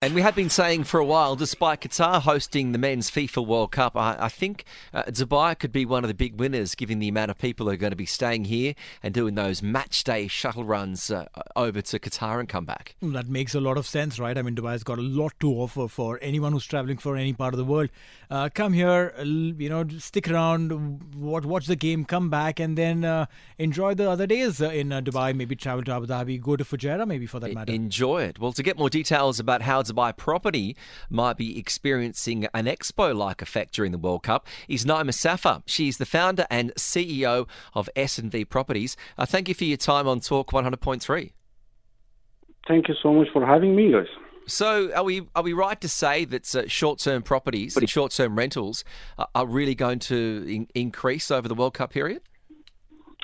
And we have been saying for a while, despite Qatar hosting the men's FIFA World Cup, I, I think uh, Dubai could be one of the big winners, given the amount of people who are going to be staying here and doing those match day shuttle runs uh, over to Qatar and come back. That makes a lot of sense, right? I mean, Dubai's got a lot to offer for anyone who's traveling for any part of the world. Uh, come here, you know, stick around, watch, watch the game, come back, and then uh, enjoy the other days uh, in uh, Dubai. Maybe travel to Abu Dhabi, go to Fujairah, maybe for that matter. Enjoy it. Well, to get more details about how Dubai property might be experiencing an expo like effect during the World Cup is Nima Safa. She's the founder and CEO of S&V Properties. Uh, thank you for your time on Talk 100.3. Thank you so much for having me, guys. So, are we are we right to say that uh, short-term properties and short-term rentals are, are really going to in- increase over the World Cup period?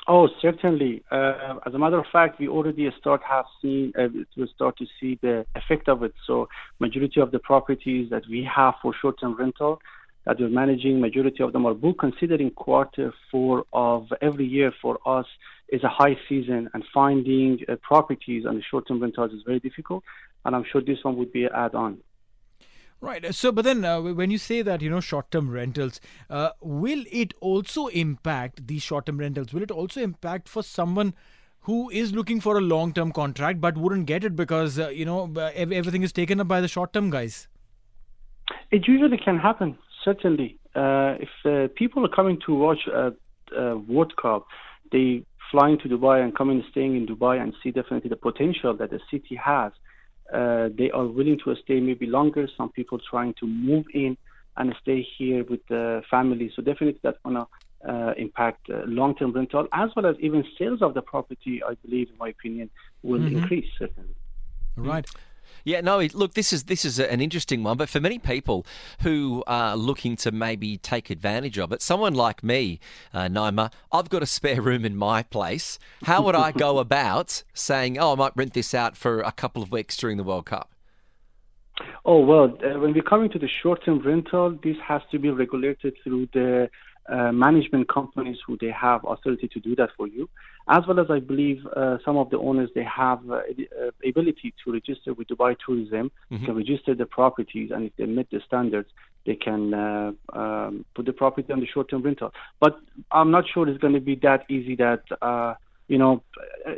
Oh, certainly. Uh, as a matter of fact, we already start have seen uh, we start to see the effect of it. So, majority of the properties that we have for short-term rental that we're managing, majority of them are booked. Considering quarter four of every year for us is a high season, and finding uh, properties on the short-term rentals is very difficult. And I'm sure this one would be an add-on. Right. So, but then uh, when you say that, you know, short term rentals, uh, will it also impact these short term rentals? Will it also impact for someone who is looking for a long term contract but wouldn't get it because, uh, you know, everything is taken up by the short term guys? It usually can happen, certainly. Uh, if uh, people are coming to watch a, a World Cup, they flying to Dubai and coming staying in Dubai and see definitely the potential that the city has uh, they are willing to stay maybe longer. Some people trying to move in and stay here with the family. So definitely that's gonna uh, impact uh, long-term rental as well as even sales of the property. I believe, in my opinion, will mm-hmm. increase certainly. Right. Yeah, no. Look, this is this is an interesting one, but for many people who are looking to maybe take advantage of it, someone like me, uh, Nima, I've got a spare room in my place. How would I go about saying, "Oh, I might rent this out for a couple of weeks during the World Cup"? Oh well, uh, when we're coming to the short-term rental, this has to be regulated through the uh, management companies who they have authority to do that for you, as well as I believe uh, some of the owners they have uh, uh ability to register with Dubai Tourism, mm-hmm. can register the properties, and if they meet the standards, they can uh, um, put the property on the short-term rental. But I'm not sure it's going to be that easy. That you know,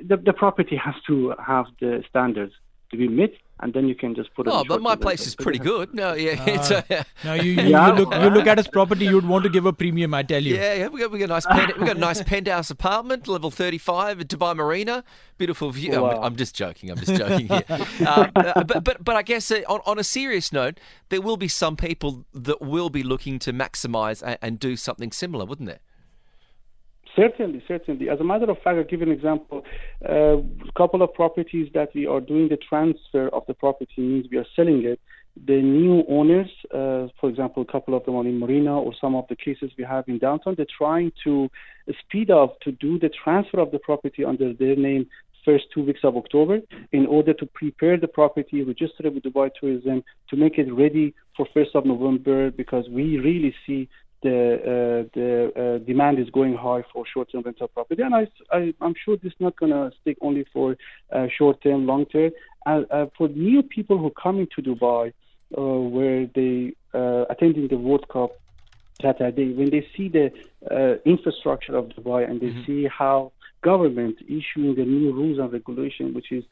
the, the property has to have the standards to be met and then you can just put it. Oh, but my place is pretty good. No, yeah, uh, it's a, no, you, you, yeah. you, look you look at his property, you'd want to give a premium. I tell you. Yeah, yeah, we got we got a nice pen, we got a nice penthouse apartment, level thirty five at Dubai Marina, beautiful view. Wow. I'm, I'm, just joking. I'm just joking here. uh, but but but I guess uh, on on a serious note, there will be some people that will be looking to maximise and, and do something similar, wouldn't there? Certainly, certainly. As a matter of fact, I'll give you an example. Uh, a couple of properties that we are doing the transfer of the property means we are selling it. The new owners, uh, for example, a couple of them are in Marina or some of the cases we have in downtown, they're trying to speed up to do the transfer of the property under their name first two weeks of October in order to prepare the property, register it with Dubai Tourism to make it ready for 1st of November because we really see the uh, the uh, demand is going high for short-term rental property, and I, I am sure this is not going to stick only for uh, short-term, long-term. Uh, uh, for new people who coming to Dubai, uh, where they attending the World Cup Saturday, when they see the infrastructure of Dubai and they mm-hmm. see how government issuing the new rules and regulation, which is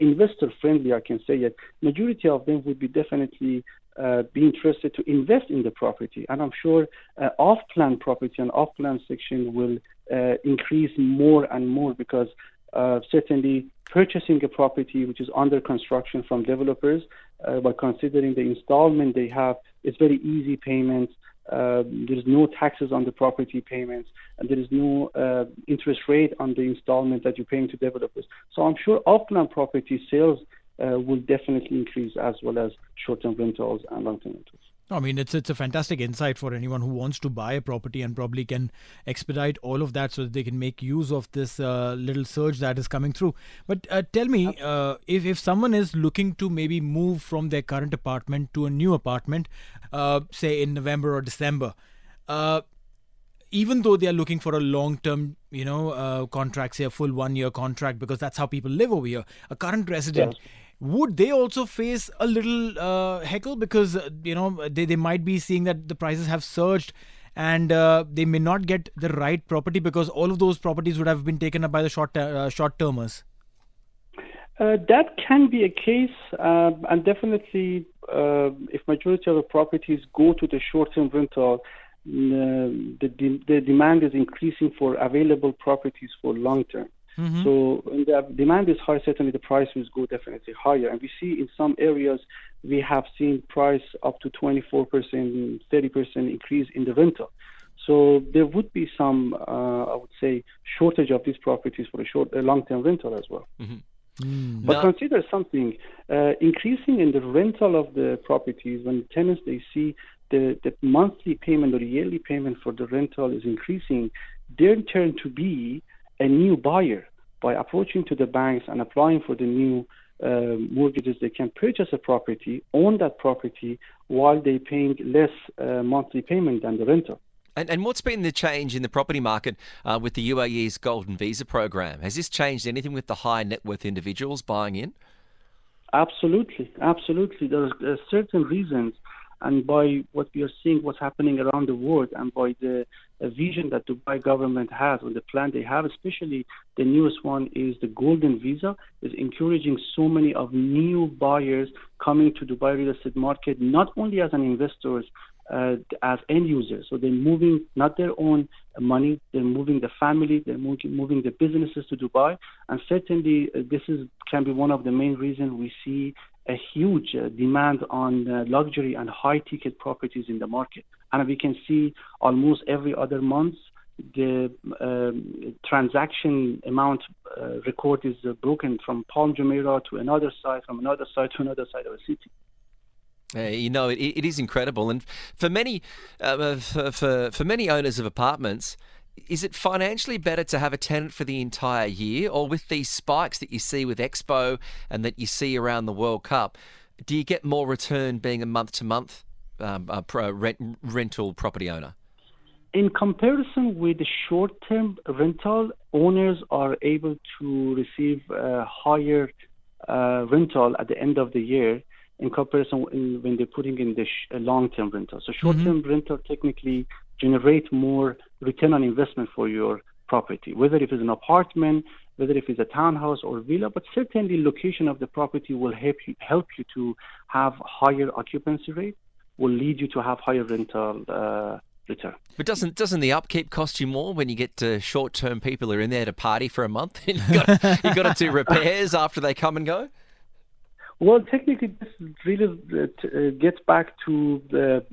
investor friendly, I can say it. Majority of them would be definitely uh, be interested to invest in the property. And I'm sure uh, off-plan property and off-plan section will uh, increase more and more because uh, certainly purchasing a property which is under construction from developers, uh, by considering the installment they have, it's very easy payments. Um, there is no taxes on the property payments, and there is no uh, interest rate on the installment that you're paying to developers. So I'm sure off-plan property sales uh, will definitely increase as well as short-term rentals and long-term rentals. I mean, it's it's a fantastic insight for anyone who wants to buy a property and probably can expedite all of that so that they can make use of this uh, little surge that is coming through. But uh, tell me, uh, if if someone is looking to maybe move from their current apartment to a new apartment, uh, say in November or December, uh, even though they are looking for a long term, you know, uh, contract, say a full one year contract, because that's how people live over here, a current resident. Yes would they also face a little uh, heckle because uh, you know they, they might be seeing that the prices have surged and uh, they may not get the right property because all of those properties would have been taken up by the short uh, short termers uh, that can be a case, uh, and definitely, if majority of the properties go to the short-term rental, the, the, the demand is increasing for available properties for long-term. Mm-hmm. So when the demand is high, certainly the price will go definitely higher. And we see in some areas we have seen price up to 24%, 30% increase in the rental. So there would be some, uh, I would say, shortage of these properties for a short, a long-term rental as well. Mm-hmm. Mm. But no. consider something uh, increasing in the rental of the properties when tenants they see the, the monthly payment or the yearly payment for the rental is increasing, they turn to be a new buyer by approaching to the banks and applying for the new uh, mortgages. They can purchase a property, own that property while they're paying less uh, monthly payment than the rental. And, and what's been the change in the property market uh, with the UAE's Golden Visa program? Has this changed anything with the high net worth individuals buying in? Absolutely, absolutely. There are certain reasons, and by what we are seeing, what's happening around the world, and by the vision that Dubai government has, or the plan they have, especially the newest one is the Golden Visa, is encouraging so many of new buyers coming to Dubai real estate market, not only as an investors, uh, as end users. So they're moving not their own money, they're moving the family, they're moving, the businesses to Dubai. And certainly, uh, this is can be one of the main reasons we see a huge uh, demand on uh, luxury and high ticket properties in the market. And we can see almost every other month the um, transaction amount uh, record is uh, broken from Palm Jumeirah to another side, from another side to another side of a city. Uh, you know, it, it is incredible, and for many, uh, for, for, for many owners of apartments, is it financially better to have a tenant for the entire year, or with these spikes that you see with Expo and that you see around the World Cup, do you get more return being a month to month rental property owner? In comparison with the short term rental, owners are able to receive a higher uh, rental at the end of the year in comparison when they're putting in the sh- long-term rental. So short-term mm-hmm. rental technically generate more return on investment for your property, whether if it's an apartment, whether if it's a townhouse or villa, but certainly location of the property will help you, help you to have higher occupancy rate, will lead you to have higher rental uh, return. But doesn't doesn't the upkeep cost you more when you get to short term people who are in there to party for a month? you got you got to do repairs after they come and go. Well, technically, this really uh, uh, gets back to the,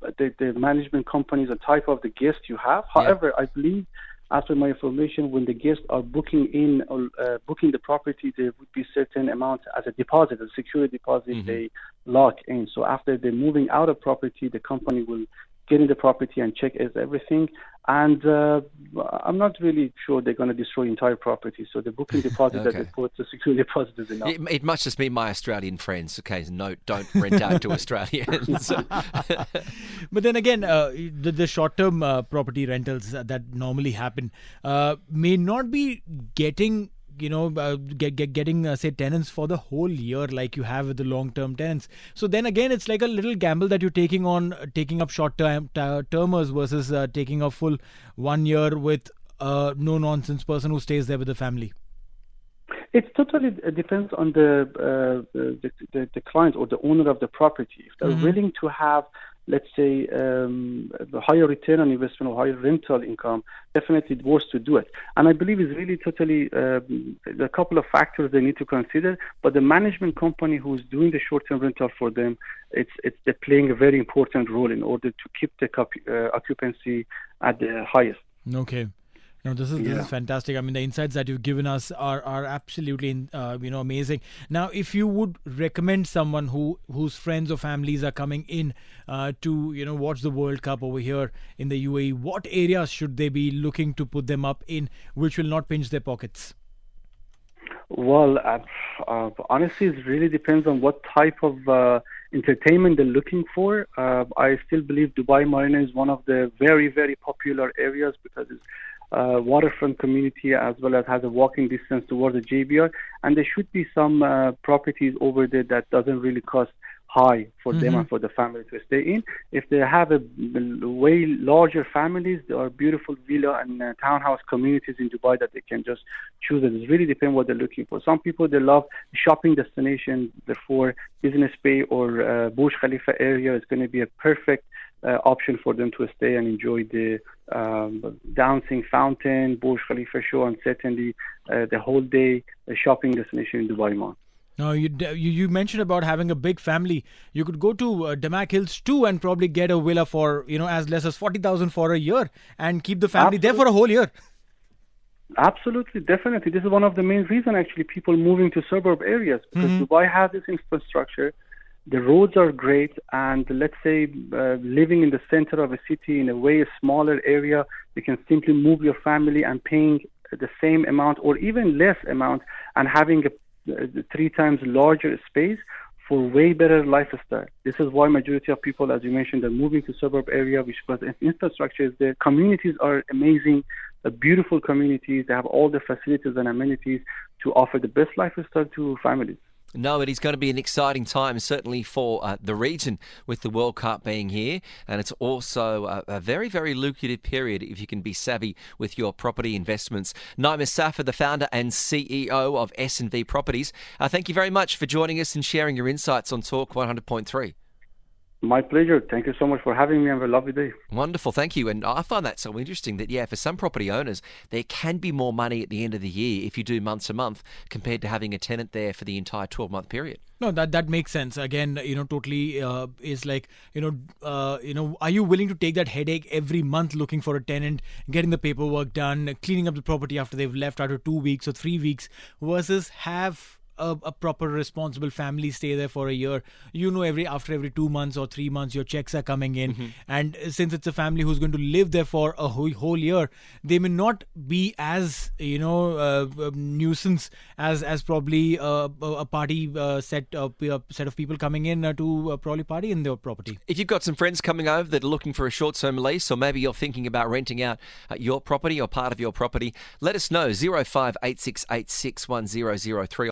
the, the management companies and type of the guest you have. However, yeah. I believe, after my information, when the guests are booking in or uh, booking the property, there would be certain amount as a deposit, a security deposit mm-hmm. they lock in. So after they're moving out of property, the company will get in the property and check is everything. And uh, I'm not really sure they're going to destroy entire property. So the booking deposit okay. that they put, the security deposit is enough. It, it, must just be my Australian friends. Okay, note: don't rent out to Australians. but then again, uh, the, the short-term uh, property rentals that normally happen uh, may not be getting you know uh, get, get, getting uh, say tenants for the whole year like you have with the long term tenants so then again it's like a little gamble that you're taking on uh, taking up short term termers versus uh, taking a full one year with a no nonsense person who stays there with the family it totally depends on the, uh, the, the, the client or the owner of the property. If they're mm-hmm. willing to have let's say, um, the higher return on investment or higher rental income, definitely it's worth to do it. And I believe it's really totally um, a couple of factors they need to consider. But the management company who's doing the short-term rental for them, it's it's they're playing a very important role in order to keep the uh, occupancy at the highest. Okay. No, this is yeah. this is fantastic. I mean, the insights that you've given us are are absolutely uh, you know amazing. Now, if you would recommend someone who whose friends or families are coming in uh, to you know watch the World Cup over here in the UAE, what areas should they be looking to put them up in, which will not pinch their pockets? Well, uh, uh honestly, it really depends on what type of uh, entertainment they're looking for. Uh, I still believe Dubai Marina is one of the very, very popular areas because it's uh, waterfront community as well as has a walking distance towards the JBR. And there should be some uh, properties over there that doesn't really cost high for mm-hmm. them and for the family to stay in. If they have a way larger families, there are beautiful villa and uh, townhouse communities in Dubai that they can just choose. It really depends what they're looking for. Some people they love shopping destination, therefore Business Bay or uh, Burj Khalifa area is going to be a perfect uh, option for them to stay and enjoy the um, dancing fountain, Burj Khalifa show, and certainly uh, the whole day uh, shopping destination in Dubai Mall. No, you, you mentioned about having a big family. You could go to uh, Damac Hills 2 and probably get a villa for you know as less as forty thousand for a year and keep the family Absolutely. there for a whole year. Absolutely, definitely. This is one of the main reasons actually people moving to suburb areas because mm-hmm. Dubai has this infrastructure. The roads are great, and let's say uh, living in the center of a city in a way smaller area, you can simply move your family and paying the same amount or even less amount and having a three times larger space for way better lifestyle. This is why majority of people, as you mentioned, are moving to suburb area, which because infrastructure is there. Communities are amazing, beautiful communities. They have all the facilities and amenities to offer the best lifestyle to families. No, it is going to be an exciting time, certainly for uh, the region with the World Cup being here. And it's also a, a, very, very lucrative period if you can be savvy with your property investments. Nima Safa, the founder and CEO of S&V Properties, uh, thank you very much for joining us and sharing your insights on Talk 100.3. My pleasure. Thank you so much for having me. Have a lovely day. Wonderful. Thank you. And I find that so interesting that, yeah, for some property owners, there can be more money at the end of the year if you do months a month compared to having a tenant there for the entire 12 month period. No, that that makes sense. Again, you know, totally uh, is like, you know, uh, you know, are you willing to take that headache every month looking for a tenant, getting the paperwork done, cleaning up the property after they've left after two weeks or three weeks, versus have a, a, proper responsible family stay there for a year. You know every after every two months or three months your checks are coming in. Mm-hmm. and since it's a family who's going to live there for a whole, whole year they may not be as you know uh, uh nuisance as as probably uh, a party uh, set uh, set of people coming in uh, to probably party in their property. If you've got some friends coming over that are looking for a short-term lease or maybe you're thinking about renting out your property or part of your property let us know. 0586861003